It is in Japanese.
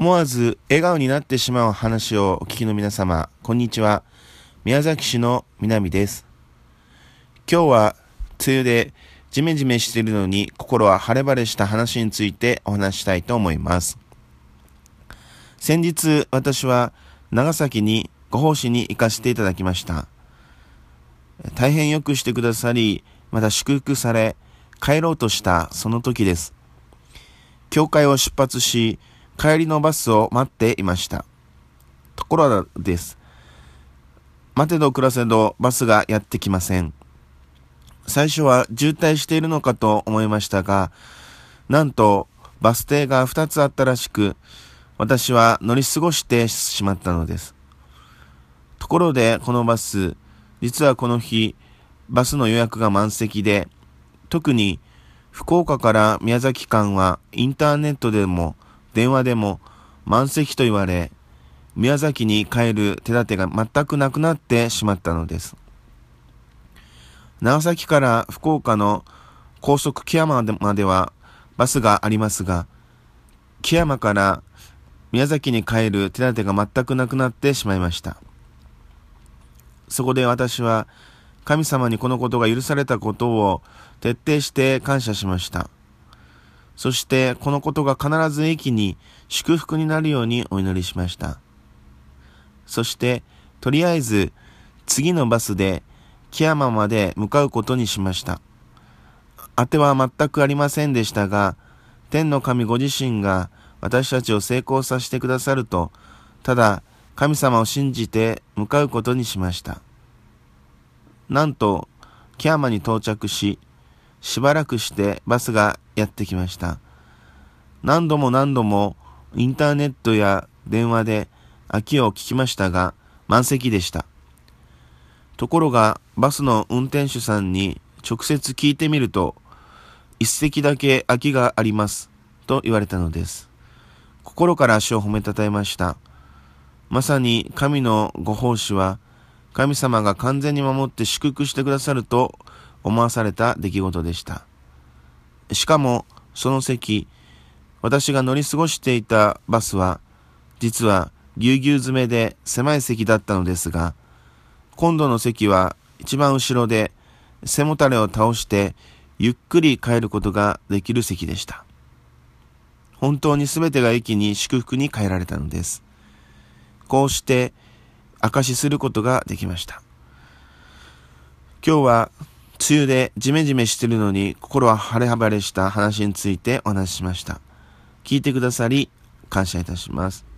思わず笑顔になってしまう話をお聞きの皆様、こんにちは。宮崎市の南です。今日は梅雨でジメジメしているのに心は晴れ晴れした話についてお話したいと思います。先日私は長崎にご奉仕に行かせていただきました。大変よくしてくださり、また祝福され、帰ろうとしたその時です。教会を出発し、帰りのバスを待っていました。ところです。待てど暮らせどバスがやってきません。最初は渋滞しているのかと思いましたが、なんとバス停が2つあったらしく、私は乗り過ごしてしまったのです。ところでこのバス、実はこの日、バスの予約が満席で、特に福岡から宮崎間はインターネットでも電話でも満席と言われ、宮崎に帰る手立てが全くなくなってしまったのです。長崎から福岡の高速木山まではバスがありますが、木山から宮崎に帰る手立てが全くなくなってしまいました。そこで私は神様にこのことが許されたことを徹底して感謝しました。そしてこのことが必ず駅に祝福になるようにお祈りしました。そしてとりあえず次のバスで木山まで向かうことにしました。当ては全くありませんでしたが、天の神ご自身が私たちを成功させてくださると、ただ神様を信じて向かうことにしました。なんと、木山に到着し、しばらくしてバスがやってきました。何度も何度もインターネットや電話で空きを聞きましたが、満席でした。ところが、バスの運転手さんに直接聞いてみると、一席だけ空きがあります、と言われたのです。心から足を褒めたたえました。まさに神のご奉仕は、神様が完全に守って祝福してくださると思わされた出来事でした。しかも、その席、私が乗り過ごしていたバスは、実はぎゅうぎゅう詰めで狭い席だったのですが、今度の席は一番後ろで背もたれを倒してゆっくり帰ることができる席でした。本当に全てが駅に祝福に変えられたのです。こうして証しすることができました。今日は梅雨でジメジメしてるのに心は晴れ晴れした話についてお話ししました。聞いてくださり感謝いたします。